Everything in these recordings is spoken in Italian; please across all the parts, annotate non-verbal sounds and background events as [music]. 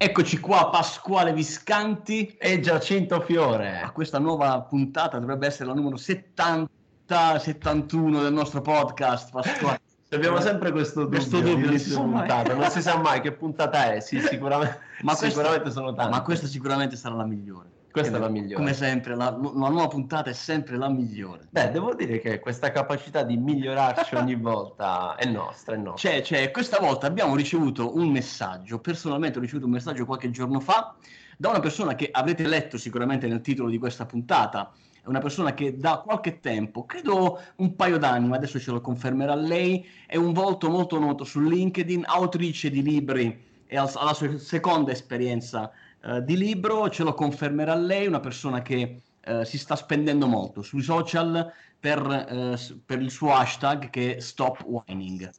Eccoci qua, Pasquale Viscanti e Giacinto Fiore. A questa nuova puntata dovrebbe essere la numero 70-71 del nostro podcast, Pasquale. Abbiamo sempre questo dubbio, questo dubbio puntata. non si sa mai che puntata è, sì, sicuramente, ma sicuramente questa, sono tante. Ma questa sicuramente sarà la migliore. Questa è la migliore. Come sempre, la, la, nuova puntata è sempre la migliore. Beh, devo dire che questa capacità di migliorarci ogni [laughs] volta è nostra, è nostra. C'è, c'è. Questa volta abbiamo ricevuto un messaggio, personalmente ho ricevuto un messaggio qualche giorno fa, da una persona che avrete letto sicuramente nel titolo di questa puntata, è una persona che da qualche tempo, credo un paio d'anni, ma adesso ce lo confermerà lei, è un volto molto noto su LinkedIn, autrice di libri e alla sua seconda esperienza eh, di libro, ce lo confermerà lei, una persona che uh, si sta spendendo molto sui social per, uh, per, il suo hashtag che è Stop Whining.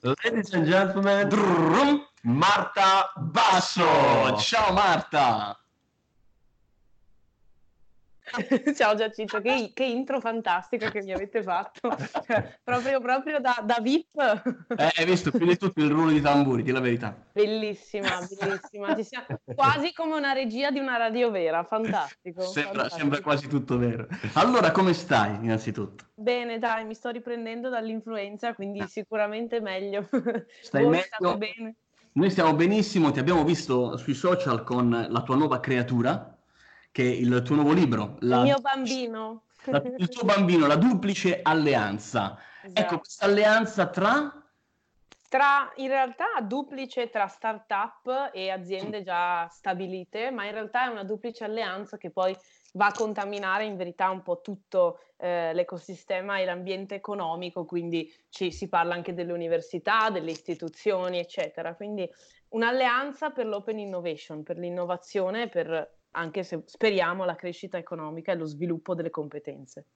Ladies and gentlemen, Marta Basso! Ciao Marta! [laughs] Ciao Giacinto, che, che, intro fantastica che mi avete fatto, cioè, proprio, proprio da, da, VIP. Eh, hai visto più di tutto il ruolo di tamburi, di la verità. Bellissima, bellissima, quasi come una regia di una radio vera, fantastico. Sembra, fantastico. sembra quasi tutto vero. Allora, come stai innanzitutto? Bene, dai, mi sto riprendendo dall'influenza, quindi ah. sicuramente meglio. Stai Voi meglio? bene? Noi stiamo benissimo, ti abbiamo visto sui social con la tua nuova creatura che il tuo nuovo libro. La, il mio bambino. La, il tuo bambino, la duplice alleanza. Esatto. Ecco, questa alleanza tra... Tra, in realtà duplice tra start-up e aziende già stabilite, ma in realtà è una duplice alleanza che poi va a contaminare in verità un po' tutto eh, l'ecosistema e l'ambiente economico, quindi ci, si parla anche delle università, delle istituzioni, eccetera. Quindi un'alleanza per l'open innovation, per l'innovazione, per anche se speriamo la crescita economica e lo sviluppo delle competenze.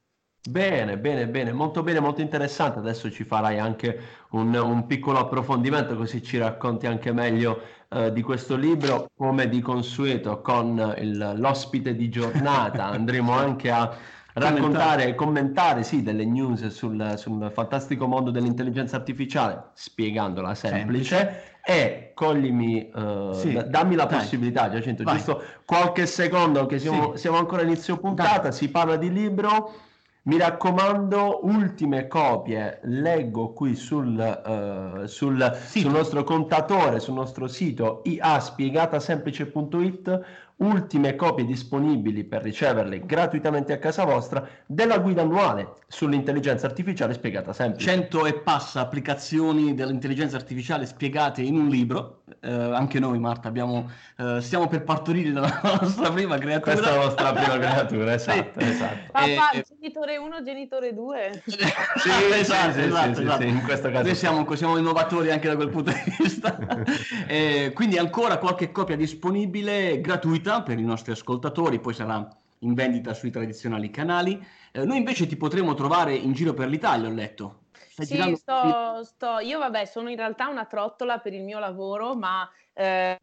Bene, bene, bene, molto bene, molto interessante. Adesso ci farai anche un, un piccolo approfondimento così ci racconti anche meglio uh, di questo libro. Come di consueto con il, l'ospite di giornata [laughs] andremo anche a raccontare e commentare sì, delle news sul, sul, fantastico mondo dell'intelligenza artificiale, spiegandola semplice. semplice. E coglimi, uh, sì, dammi la dai. possibilità, Giacinto, Vai. giusto qualche secondo, che siamo, sì. siamo ancora a inizio puntata, dai. si parla di libro. Mi raccomando, ultime copie, leggo qui sul, uh, sul, sul nostro contatore, sul nostro sito iaspiegatasemplice.it, ultime copie disponibili per riceverle gratuitamente a casa vostra della guida annuale sull'intelligenza artificiale spiegata sempre. 100 e passa applicazioni dell'intelligenza artificiale spiegate in un libro. Eh, anche noi, Marta, abbiamo, eh, stiamo per partorire la [laughs] nostra prima creatura. Questa è la nostra prima creatura, esatto. sì. esatto. Papà, e, genitore 1, genitore 2. sì, esatto, esatto, sì, esatto, sì, esatto. in questo caso. Noi siamo, siamo, innovatori anche da quel punto di vista. [laughs] eh, quindi ancora qualche copia disponibile gratuita gratuita per i nostri ascoltatori, poi sarà in vendita sui tradizionali canali. Eh, noi invece ti potremo trovare in giro per l'Italia, ho letto. Stai sì, sto, sto, io vabbè sono in realtà una trottola per il mio lavoro, ma... Eh...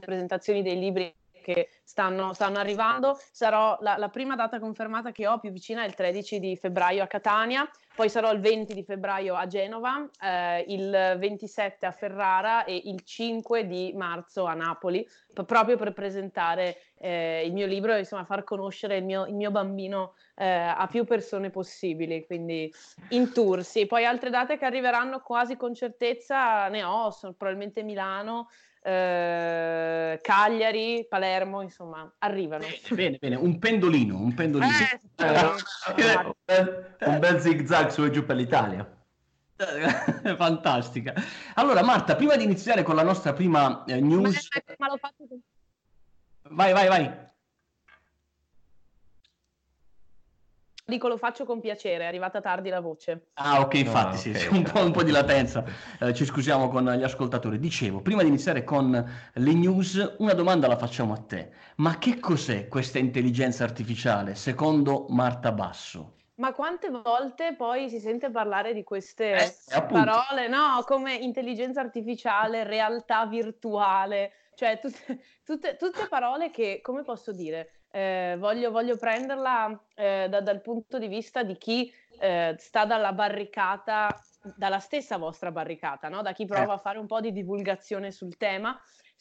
presentazioni dei libri che stanno, stanno arrivando. Sarò la, la, prima data confermata che ho più vicina è il 13 di febbraio a Catania, poi sarò il 20 di febbraio a Genova, eh, il 27 a Ferrara e il 5 di marzo a Napoli, p- proprio per presentare eh, il mio libro e insomma far conoscere il mio, il mio bambino eh, a più persone possibili, quindi in tour. Sì, poi altre date che arriveranno quasi con certezza ne ho, sono probabilmente Milano, eh, Cagliari, Palermo, insomma, arrivano. Bene, bene, bene. un pendolino, un pendolino. Eh, eh, un bel zig zag su e giù per l'Italia. [laughs] Fantastica. Allora, Marta, prima di iniziare con la nostra prima eh, news... Ma, ma fatto... Vai, vai, vai. Dico lo faccio con piacere, è arrivata tardi la voce. Ah, ok, infatti, ah, sì, okay. Un, po', un, po', di latenza. Eh, ci scusiamo con gli ascoltatori. Dicevo, prima di iniziare con le news, una domanda la facciamo a te. Ma che cos'è questa intelligenza artificiale, secondo Marta Basso? Ma quante volte poi si sente parlare di queste eh, parole, no? Come intelligenza artificiale, realtà virtuale, cioè tutte, tutte, tutte parole che, come posso dire, eh, voglio, voglio, prenderla eh, da, dal punto di vista di chi eh, sta dalla barricata, dalla stessa vostra barricata, no? da chi prova eh. a fare un po' di divulgazione sul tema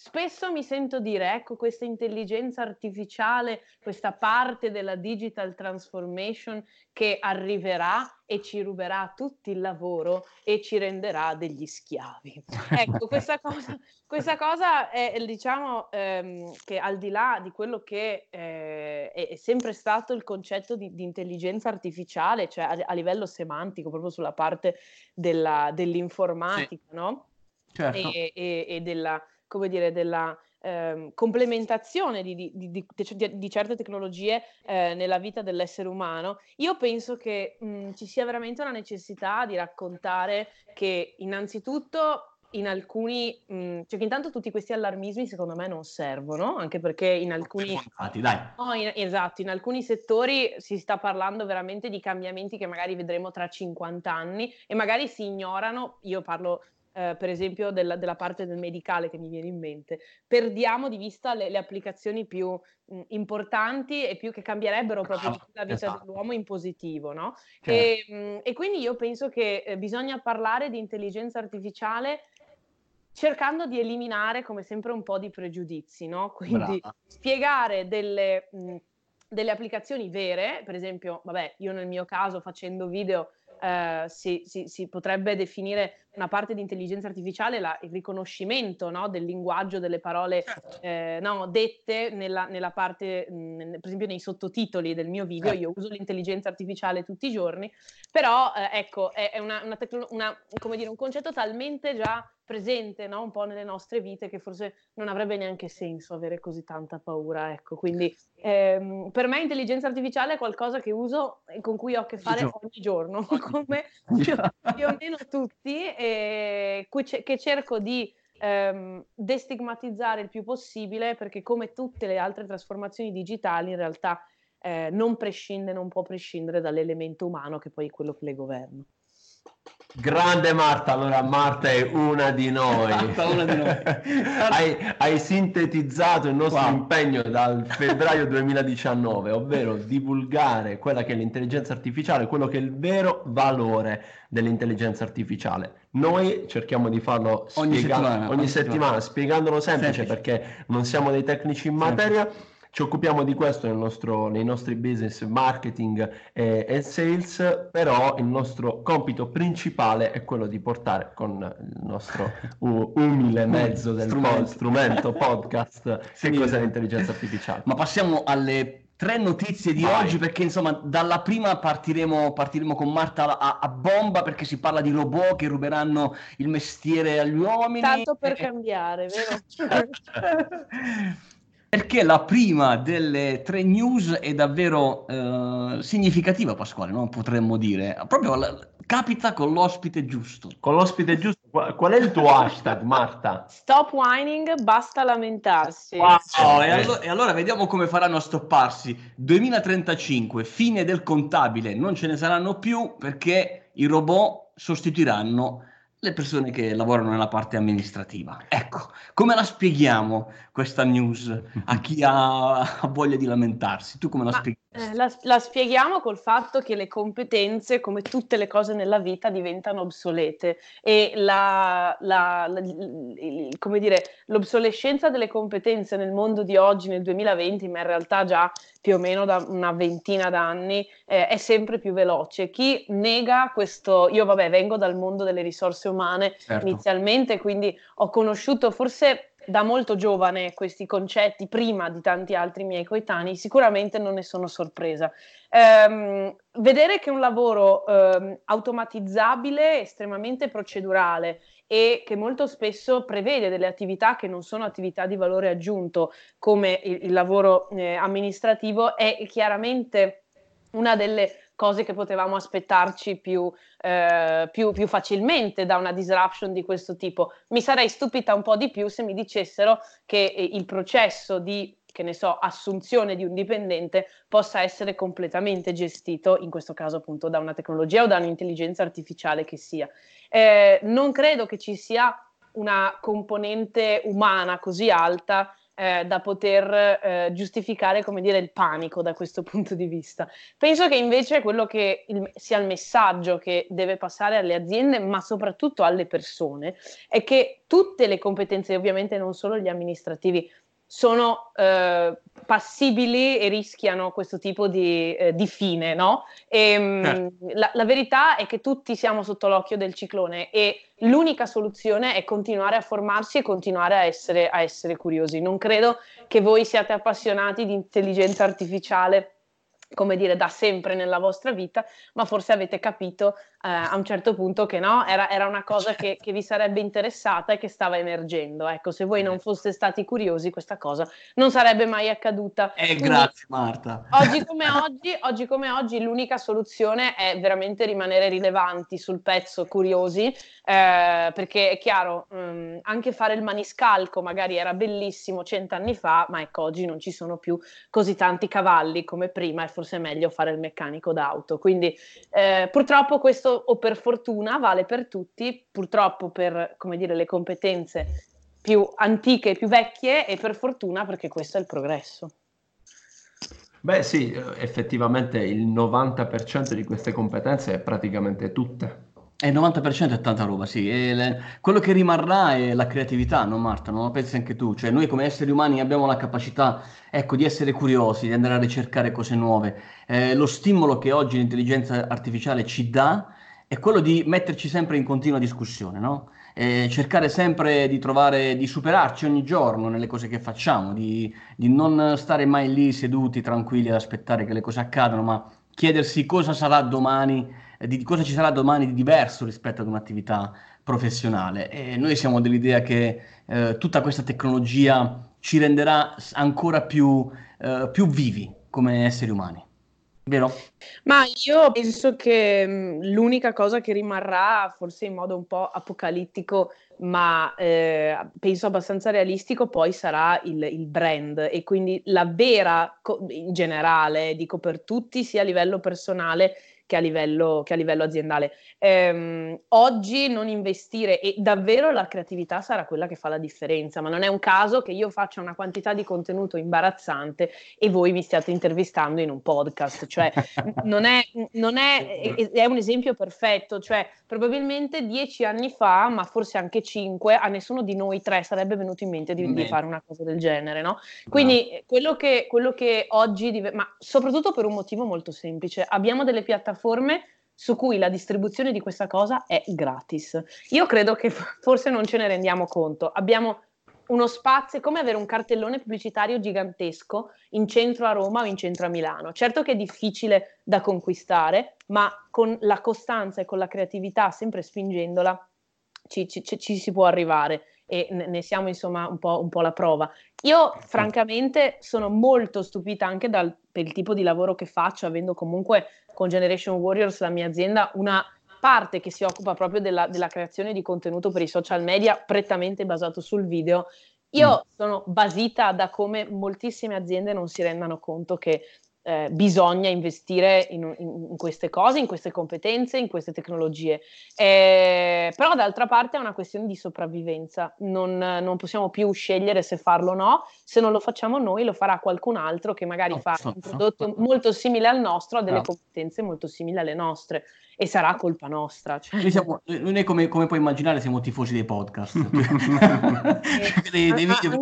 Spesso mi sento dire, ecco, questa intelligenza artificiale, questa parte della digital transformation che arriverà e ci ruberà tutto il lavoro e ci renderà degli schiavi. [laughs] Ecco, questa cosa, questa cosa è, diciamo, ehm, che al di là di quello che eh, è, è, sempre stato il concetto di, di intelligenza artificiale, cioè a, a, livello semantico, proprio sulla parte della, dell'informatica, sì. no? Certo. E, e, e della come dire, della eh, complementazione di, di, di, di, certe tecnologie eh, nella vita dell'essere umano, io penso che mh, ci sia veramente una necessità di raccontare che innanzitutto in alcuni, mh, cioè che intanto tutti questi allarmismi secondo me non servono, anche perché in alcuni, Infatti, dai. Oh, in, esatto, in alcuni settori si sta parlando veramente di cambiamenti che magari vedremo tra 50 anni e magari si ignorano, io parlo eh, per esempio della, della, parte del medicale che mi viene in mente, perdiamo di vista le, le applicazioni più mh, importanti e più che cambierebbero proprio ah, la vita esatto. dell'uomo in positivo, no? Certo. E, mh, e, quindi io penso che eh, bisogna parlare di intelligenza artificiale cercando di eliminare come sempre un po' di pregiudizi, no? Quindi Brava. spiegare delle, mh, delle applicazioni vere, per esempio, vabbè, io nel mio caso facendo video eh, si, si, si, potrebbe definire una parte di intelligenza artificiale la, il riconoscimento no, del linguaggio delle parole certo. eh, no, dette nella, nella parte, mh, per esempio nei sottotitoli del mio video, certo. io uso l'intelligenza artificiale tutti i giorni, però eh, ecco, è, è una, una tecno- una, dire, un concetto talmente già presente no? un po' nelle nostre vite che forse non avrebbe neanche senso avere così tanta paura. Ecco. Quindi ehm, per me intelligenza artificiale è qualcosa che uso e con cui ho a che fare ogni giorno, [laughs] come più, più, o meno tutti, e che cerco di ehm, destigmatizzare il più possibile perché come tutte le altre trasformazioni digitali in realtà eh, non prescinde, non può prescindere dall'elemento umano che poi è quello che le governa. Grande Marta, allora Marta è una di noi. [laughs] Marta, una di noi. [laughs] hai, hai, sintetizzato il nostro wow. impegno dal febbraio 2019, ovvero divulgare quella che è l'intelligenza artificiale, quello che è il vero valore dell'intelligenza artificiale. Noi cerchiamo di farlo ogni, spiega- settimana, ogni settimana, settimana, spiegandolo semplice, semplice, perché non siamo dei tecnici in materia. Semplice ci occupiamo di questo nel nostro, nei nostri business marketing e, e, sales, però il nostro compito principale è quello di portare con il nostro umile [laughs] mezzo del strumento, strumento podcast [laughs] sì, che cos'è l'intelligenza artificiale. Ma passiamo alle tre notizie di Vai. oggi perché insomma dalla prima partiremo, partiremo con Marta a, a, bomba perché si parla di robot che ruberanno il mestiere agli uomini. Tanto per [laughs] cambiare, vero? Perché la prima delle tre news è davvero eh, significativa, Pasquale, no? potremmo dire. Proprio la, capita con l'ospite giusto. Con l'ospite giusto, qual, è il tuo hashtag, Marta? Stop whining, basta lamentarsi. Wow, e, allo- e allora vediamo come faranno a stopparsi. 2035, fine del contabile, non ce ne saranno più perché i robot sostituiranno le persone che lavorano nella parte amministrativa. Ecco, come la spieghiamo questa news a chi ha, voglia di lamentarsi? Tu come la spieghi? Eh, la, la, spieghiamo col fatto che le competenze, come tutte le cose nella vita, diventano obsolete e la, la, come dire, l'obsolescenza delle competenze nel mondo di oggi, nel 2020, ma in realtà già più o meno da una ventina d'anni, eh, è sempre più veloce. Chi nega questo, io vabbè vengo dal mondo delle risorse umane certo. inizialmente, quindi ho conosciuto forse da molto giovane questi concetti, prima di tanti altri miei coetanei, sicuramente non ne sono sorpresa. Ehm, vedere che un lavoro ehm, automatizzabile, estremamente procedurale e che molto spesso prevede delle attività che non sono attività di valore aggiunto come il, il lavoro eh, amministrativo è chiaramente una delle cose che potevamo aspettarci più, eh, più, più, facilmente da una disruption di questo tipo. Mi sarei stupita un po' di più se mi dicessero che eh, il processo di che ne so, assunzione di un dipendente possa essere completamente gestito, in questo caso appunto da una tecnologia o da un'intelligenza artificiale che sia. Eh, non credo che ci sia una componente umana così alta eh, da poter eh, giustificare, come dire, il panico da questo [laughs] punto di vista. Penso che invece quello che il, sia il messaggio che deve passare alle aziende, ma soprattutto alle persone, è che tutte le competenze, ovviamente non solo gli amministrativi, sono eh, passibili e rischiano questo tipo di, eh, di fine, no? E, eh. la, la, verità è che tutti siamo sotto l'occhio del ciclone e l'unica soluzione è continuare a formarsi e continuare a essere, a essere curiosi. Non credo che voi siate appassionati di intelligenza artificiale come dire, da sempre nella vostra vita, ma forse avete capito eh, a un certo punto che no, era, era una cosa che, che, vi sarebbe interessata e che stava emergendo. Ecco, se voi non foste stati curiosi, questa cosa non sarebbe mai accaduta. Eh, Quindi, grazie Marta. Oggi come oggi, oggi come oggi, l'unica soluzione è veramente rimanere rilevanti sul pezzo, curiosi, eh, perché è chiaro, mh, mm, anche fare il maniscalco magari era bellissimo cent'anni fa, ma ecco, oggi non ci sono più così tanti cavalli come prima e forse è meglio fare il meccanico d'auto. Quindi eh, purtroppo questo o per fortuna vale per tutti, purtroppo per dire, le competenze più antiche più vecchie e per fortuna perché questo è il progresso. Beh sì, effettivamente il 90% di queste competenze è praticamente tutte. E il 90% è tanta roba, sì. Le... quello che rimarrà è la creatività, no Marta? Non lo pensi anche tu? Cioè noi come esseri umani abbiamo la capacità, ecco, di essere curiosi, di andare a ricercare cose nuove. Eh, lo stimolo che oggi l'intelligenza artificiale ci dà è quello di metterci sempre in continua discussione, no? E cercare sempre di trovare, di superarci ogni giorno nelle cose che facciamo, di, di, non stare mai lì seduti tranquilli ad aspettare che le cose accadano, ma chiedersi cosa sarà domani, eh, di cosa ci sarà domani di diverso rispetto ad un'attività professionale. E noi siamo dell'idea che eh, tutta questa tecnologia ci renderà ancora più, eh, più vivi come esseri umani. Vero? Ma io penso che mh, l'unica cosa che rimarrà, forse in modo un po' apocalittico, ma eh, penso abbastanza realistico, poi sarà il, il brand e quindi la vera, co- in generale, dico per tutti, sia a livello personale che a livello, che a livello aziendale. Ehm, oggi non investire e davvero la creatività sarà quella che fa la differenza, ma non è un caso che io faccia una quantità di contenuto imbarazzante e voi mi stiate intervistando in un podcast, cioè [laughs] non è, non è, è un esempio perfetto, cioè probabilmente dieci anni fa, ma forse anche cinque, a nessuno di noi tre sarebbe venuto in mente di, di fare una cosa del genere, no? Quindi no. Quello, che, quello che oggi, ma soprattutto per un motivo molto semplice, abbiamo delle piattaforme piattaforme su cui la distribuzione di questa cosa è gratis. Io credo che forse non ce ne rendiamo conto. Abbiamo uno spazio, è come avere un cartellone pubblicitario gigantesco in centro a Roma o in centro a Milano. Certo che è difficile da conquistare, ma con la costanza e con la creatività, sempre spingendola, ci, ci, ci si può arrivare e ne siamo insomma un po', un po', la prova. Io francamente sono molto stupita anche dal, per il tipo di lavoro che faccio, avendo comunque con Generation Warriors, la mia azienda, una parte che si occupa proprio della, della creazione di contenuto per i social media, prettamente basato sul video. Io mm. sono basita da come moltissime aziende non si rendano conto che eh, bisogna investire in, in, queste cose, in queste competenze, in queste tecnologie. Eh, però d'altra parte è una questione di sopravvivenza, non, non, possiamo più scegliere se farlo o no, se non lo facciamo noi lo farà qualcun altro che magari fa un prodotto molto simile al nostro, ha delle competenze molto simili alle nostre e sarà colpa nostra. Cioè. Noi, siamo, noi come, come, puoi immaginare siamo tifosi dei podcast, [laughs] dei, dei video,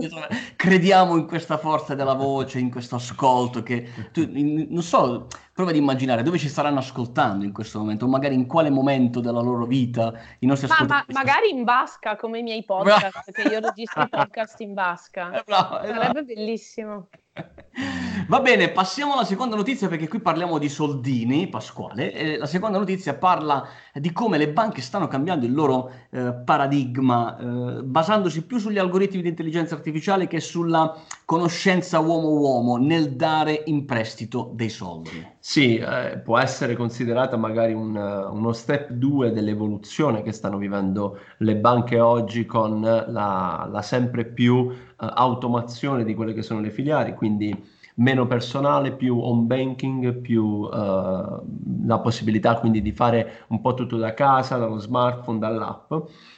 crediamo in questa forza della voce, in questo ascolto che tu, in, non so, prova ad immaginare dove ci staranno ascoltando in questo momento, o magari in quale momento della loro vita i nostri ma, ascoltatori. Ma magari in basca come i miei podcast, perché io registro i podcast in basca. [laughs] Eh, bravo, Sarebbe bravo. bellissimo. Va bene, passiamo alla seconda notizia perché qui parliamo di soldini, Pasquale. E la seconda notizia parla di come le banche stanno cambiando il loro eh, paradigma, eh, basandosi più sugli algoritmi di intelligenza artificiale che sulla conoscenza uomo-uomo nel dare in prestito dei soldi. Sì, eh, può essere considerata magari un, uno step 2 dell'evoluzione che stanno vivendo le banche oggi con la, la sempre più automazione di quelle che sono le filiali, quindi meno personale, più home banking, più uh, la possibilità quindi di fare un po' tutto da casa, dallo smartphone, dall'app.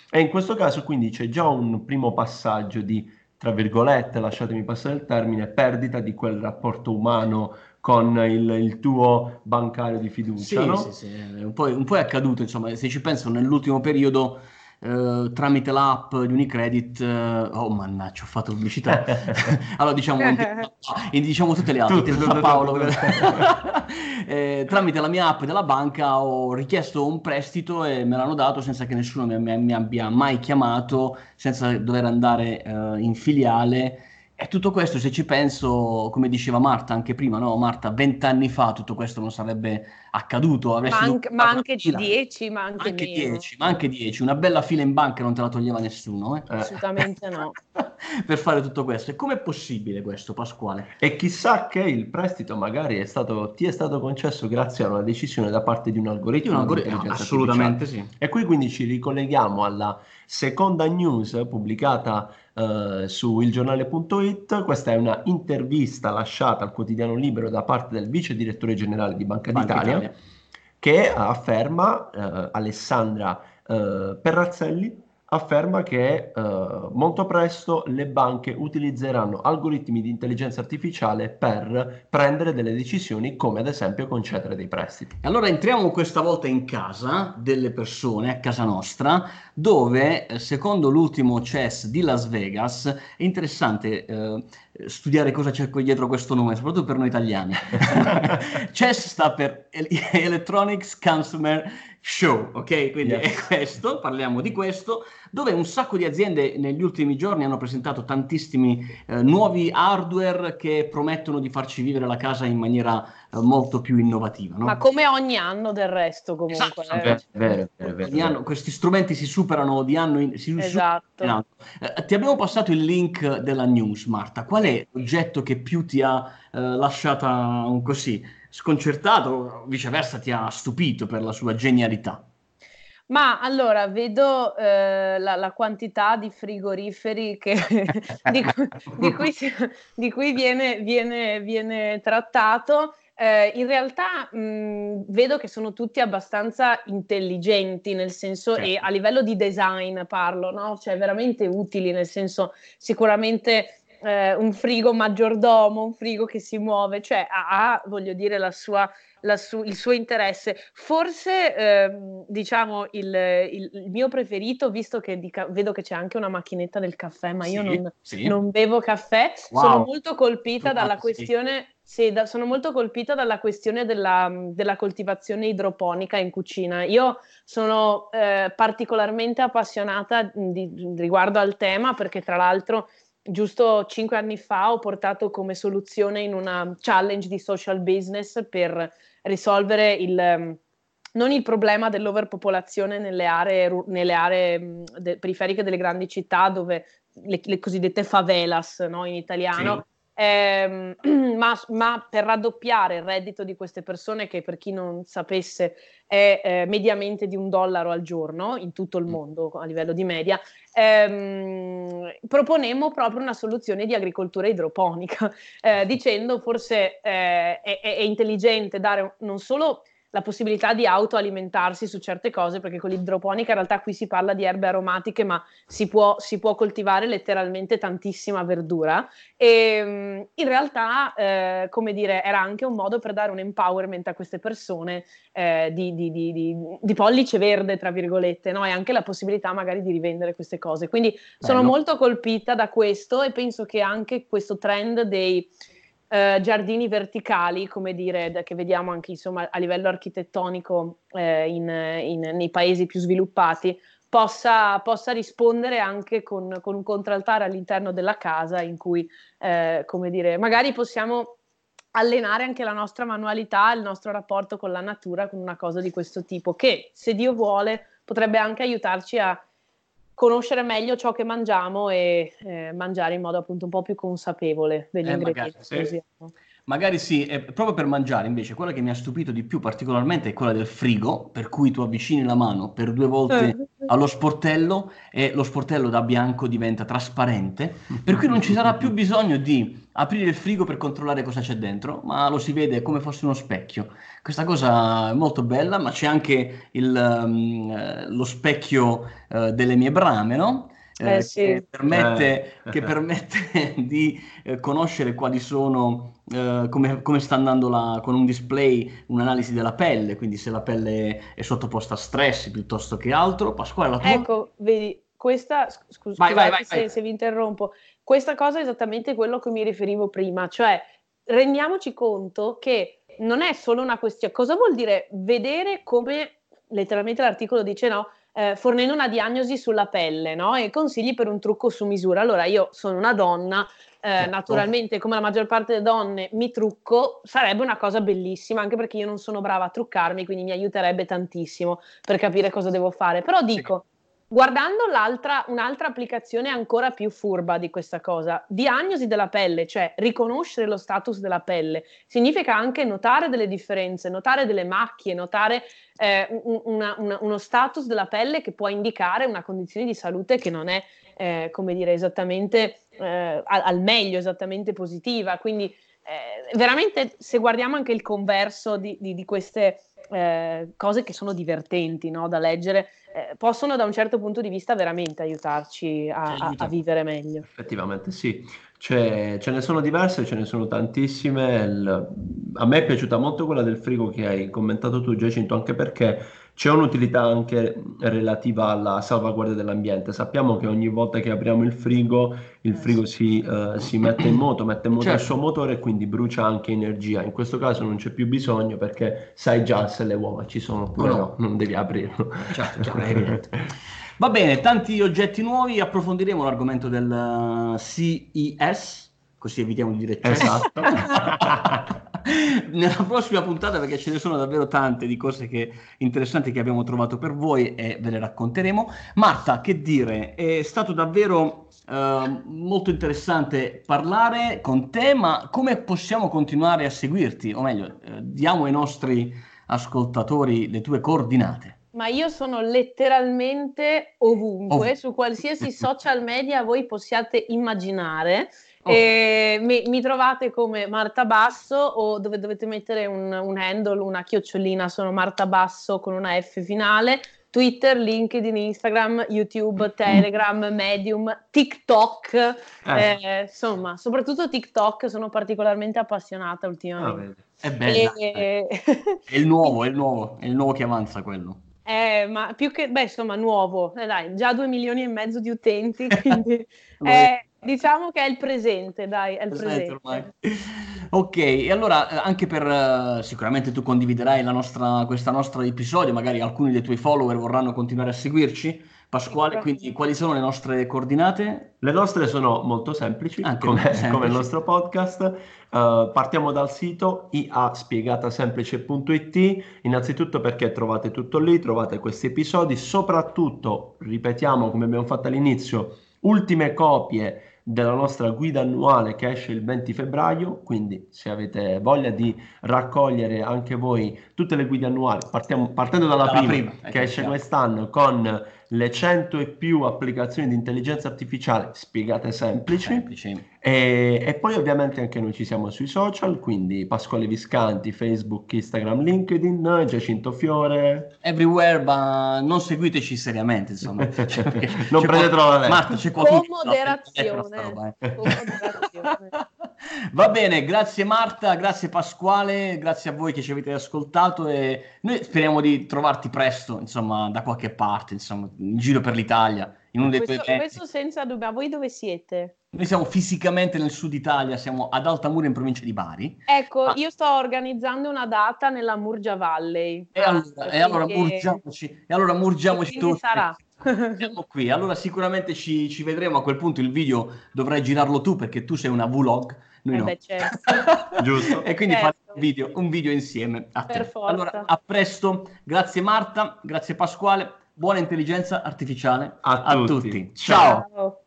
E in questo caso quindi c'è già un primo passaggio di tra virgolette, lasciatemi passare il termine, perdita di quel rapporto umano con il, il tuo bancario di fiducia. Sì, no? sì, sì. Un, po', un po' è accaduto, insomma, se ci penso nell'ultimo periodo eh, tramite l'app di Unicredit, eh, oh mannaggia, ho fatto pubblicità. [laughs] allora diciamo, diciamo tutte le altre, tutte, Paolo, [laughs] eh, tramite la mia app della banca ho richiesto un prestito e me l'hanno dato senza che nessuno mi, mi, mi abbia mai chiamato, senza dover andare eh, in filiale e tutto questo, se ci penso, come diceva Marta anche prima, no? Marta, vent'anni fa tutto questo non sarebbe accaduto. Ma anche, ma anche 10, ma anche, anche 10, ma anche 10. Una bella fila in banca non te la toglieva nessuno. Eh? Assolutamente no. [laughs] per fare tutto questo. E com'è possibile questo, Pasquale? E chissà che il prestito magari è stato, ti è stato concesso grazie a una decisione da parte di un algoritmo. Di un algoritmo assolutamente sì. E qui quindi ci ricolleghiamo alla seconda news pubblicata uh, su ilgiornale.it. Questa è una intervista lasciata al quotidiano Libero da parte del vice direttore generale di Banca, Banca d'Italia, Italia, che afferma uh, Alessandra uh, Perrazzelli afferma che eh, molto presto le banche utilizzeranno algoritmi di intelligenza artificiale per prendere delle decisioni come ad esempio concedere dei prestiti. Allora entriamo questa volta in casa delle persone, a casa nostra, dove eh, secondo l'ultimo CES di Las Vegas è interessante eh, studiare cosa c'è dietro questo nome, soprattutto per noi italiani. [laughs] [laughs] CES sta per Electronics Consumer Show, ok? Quindi yes. è questo, parliamo di questo, dove un sacco di aziende negli ultimi giorni hanno presentato tantissimi eh, nuovi hardware che promettono di farci vivere la casa in maniera eh, molto più innovativa. No? Ma come ogni anno del resto comunque. Esatto. Eh. Vero, vero, vero, anno, questi strumenti si superano di anno in, si esatto. anno. Eh, ti abbiamo passato il link della news, Marta. Qual è l'oggetto che più ti ha eh, lasciata un così? Sconcertato, viceversa ti ha stupito per la sua genialità? Ma allora vedo eh, la, la, quantità di frigoriferi che, [laughs] di, di, cui, si, di, cui, viene, viene, viene trattato. Eh, in realtà mh, vedo che sono tutti abbastanza intelligenti, nel senso, certo. e a livello di design parlo, no? Cioè veramente utili, nel senso sicuramente eh, un frigo maggiordomo, un frigo che si muove, cioè ha, voglio dire, la sua, la su, il suo interesse. Forse, eh, diciamo, il, il, il, mio preferito, visto che dica, vedo che c'è anche una macchinetta del caffè, ma io sì, non, sì. non, bevo caffè, wow. sono molto colpita dalla questione... Sì, da, sono molto colpita dalla questione della, della, coltivazione idroponica in cucina. Io sono eh, particolarmente appassionata di, riguardo al tema perché tra l'altro giusto cinque anni fa ho portato come soluzione in una challenge di social business per risolvere il, ehm, non il problema dell'overpopolazione nelle aree, nelle aree de, periferiche delle grandi città, dove le, le cosiddette favelas no, in italiano, sì eh, [clears throat] ma, ma, per raddoppiare il reddito di queste persone, che per chi non sapesse è eh, mediamente di un dollaro al giorno in tutto il mm. mondo a livello di media, ehm, proponemmo proprio una soluzione di agricoltura idroponica, [laughs] eh, dicendo forse eh, è, è, intelligente dare non solo la possibilità di autoalimentarsi su certe cose, perché con l'idroponica in realtà qui si parla di erbe aromatiche, ma si può, si può coltivare letteralmente tantissima verdura. E ehm, in realtà, eh, come dire, era anche un modo per dare un empowerment a queste persone eh, di, di, di, di, pollice verde, tra virgolette, no? e anche la possibilità magari di rivendere queste cose. Quindi Bello. sono molto colpita da questo e penso che anche questo trend dei eh, giardini verticali, come dire, che vediamo anche insomma, a livello architettonico eh, in, in, nei paesi più sviluppati, possa, possa rispondere anche con, con, un contraltare all'interno della casa in cui, eh, come dire, magari possiamo allenare anche la nostra manualità, il nostro rapporto con la natura con una cosa di questo tipo, che se Dio vuole potrebbe anche aiutarci a conoscere meglio ciò che mangiamo e eh, mangiare in modo appunto un po' più consapevole degli eh, ingredienti. Magari, sì. Magari sì, eh, proprio per mangiare invece, quella che mi ha stupito di più particolarmente è quella del frigo, per cui tu avvicini la mano per due volte eh. allo sportello e lo sportello da bianco diventa trasparente, per cui non ci sarà più bisogno di aprire il frigo per controllare cosa c'è dentro, ma lo si vede come fosse uno specchio. Questa cosa è molto bella, ma c'è anche il, um, lo specchio uh, delle mie brame, no? Eh, eh, sì. che, permette, eh. che permette [laughs] di eh, conoscere quali sono, eh, come, come, sta andando la, con un display, un'analisi della pelle, quindi se la pelle è sottoposta a stress piuttosto che altro. Pasquale, la tua... Ecco, vedi, questa, scusa, vai, vai, vai, se, se vi interrompo, questa cosa è esattamente quello a cui mi riferivo prima, cioè rendiamoci conto che non è solo una questione, cosa vuol dire vedere come letteralmente l'articolo dice no, eh, fornendo una diagnosi sulla pelle no? e consigli per un trucco su misura. Allora io sono una donna, eh, certo. naturalmente come la maggior parte delle donne mi trucco, sarebbe una cosa bellissima anche perché io non sono brava a truccarmi, quindi mi aiuterebbe tantissimo per capire cosa devo fare. Però dico, Guardando un'altra applicazione ancora più furba di questa cosa, diagnosi della pelle, cioè riconoscere lo status della pelle, significa anche notare delle differenze, notare delle macchie, notare eh, una, una, uno status della pelle che può indicare una condizione di salute che non è, eh, come dire, esattamente eh, al meglio, esattamente positiva. Quindi eh, veramente se guardiamo anche il converso di, di, di queste eh, cose che sono divertenti no, da leggere, eh, possono da un certo punto di vista veramente aiutarci a, a, a vivere meglio. Effettivamente sì, cioè, ce ne sono diverse, ce ne sono tantissime. Il, a me è piaciuta molto quella del frigo che hai commentato tu Giacinto, anche perché c'è un'utilità anche relativa alla salvaguardia dell'ambiente. Sappiamo che ogni volta che apriamo il frigo, il frigo si, uh, si mette in moto, mette in moto certo. il suo motore e quindi brucia anche energia. In questo caso non c'è più bisogno perché sai già se le uova ci sono oppure no, no non devi aprirlo. Certo, chiaro, Va bene, tanti oggetti nuovi, approfondiremo l'argomento del CES, così evitiamo di dire esatto. [laughs] [laughs] nella prossima puntata perché ce ne sono davvero tante di cose che, interessanti che abbiamo trovato per voi e ve le racconteremo. Marta, che dire, è stato davvero uh, molto interessante parlare con te, ma come possiamo continuare a seguirti? O meglio, uh, diamo ai nostri ascoltatori le tue coordinate. Ma io sono letteralmente ovunque, oh. su qualsiasi social media voi possiate immaginare. Oh. E mi, mi, trovate come Marta Basso o dove dovete mettere un, un, handle, una chiocciolina, sono Marta Basso con una F finale. Twitter, LinkedIn, Instagram, YouTube, mm. Telegram, Medium, TikTok, eh. Eh, insomma, soprattutto TikTok sono particolarmente appassionata ultimamente. Ah, è bello. E... [laughs] è il nuovo, è il nuovo, è il nuovo che avanza quello. Eh, ma più che, beh, insomma, nuovo, eh, dai, già due milioni e mezzo di utenti, [laughs] quindi è, Diciamo che è il presente, dai, è il presente. presente. [laughs] Ok, e allora eh, anche per uh, sicuramente tu condividerai nostra, questo nostro episodio, magari alcuni dei tuoi follower vorranno continuare a seguirci. Pasquale, quindi quali sono le nostre coordinate? Le nostre sono molto semplici, come, semplici. come, il nostro podcast. Uh, partiamo dal sito iaspiegatasemplice.it, innanzitutto perché trovate tutto lì, trovate questi episodi, soprattutto, ripetiamo come abbiamo fatto all'inizio, ultime copie della nostra guida annuale che esce il 20 febbraio, quindi se avete voglia di raccogliere anche voi tutte le guide annuali, partiamo, partendo dalla, dalla prima, prima, che esce quest'anno con le 100 e più applicazioni di intelligenza artificiale spiegate semplici. semplici. E, e, poi ovviamente anche noi ci siamo sui social, quindi Pasquale Viscanti, Facebook, Instagram, LinkedIn, Giacinto Fiore. Everywhere, ma non seguiteci seriamente, insomma. [laughs] Cioè, non prendetelo la Marta, c'è qualcuno... Con moderazione. Eh. Con moderazione. Va bene, grazie Marta, grazie Pasquale, grazie a voi che ci avete ascoltato e noi speriamo di trovarti presto, insomma, da qualche parte, insomma, in giro per l'Italia. In uno questo, dei questo senza dubbio, voi dove siete? Noi siamo fisicamente nel sud Italia, siamo ad Altamura in provincia di Bari. Ecco, ah. io sto organizzando una data nella Murgia Valley. E allora, e allora murgiamoci, e allora murgiamoci tutti. sarà. Siamo qui, allora sicuramente ci, ci, vedremo a quel punto. Il video dovrai girarlo tu perché tu sei una vlog noi eh no. Beh, certo. [laughs] Giusto. E quindi certo. fare un video, un video insieme a te. Allora, a presto. Grazie Marta, grazie Pasquale. Buona intelligenza artificiale a, a tutti. tutti. Ciao. Ciao.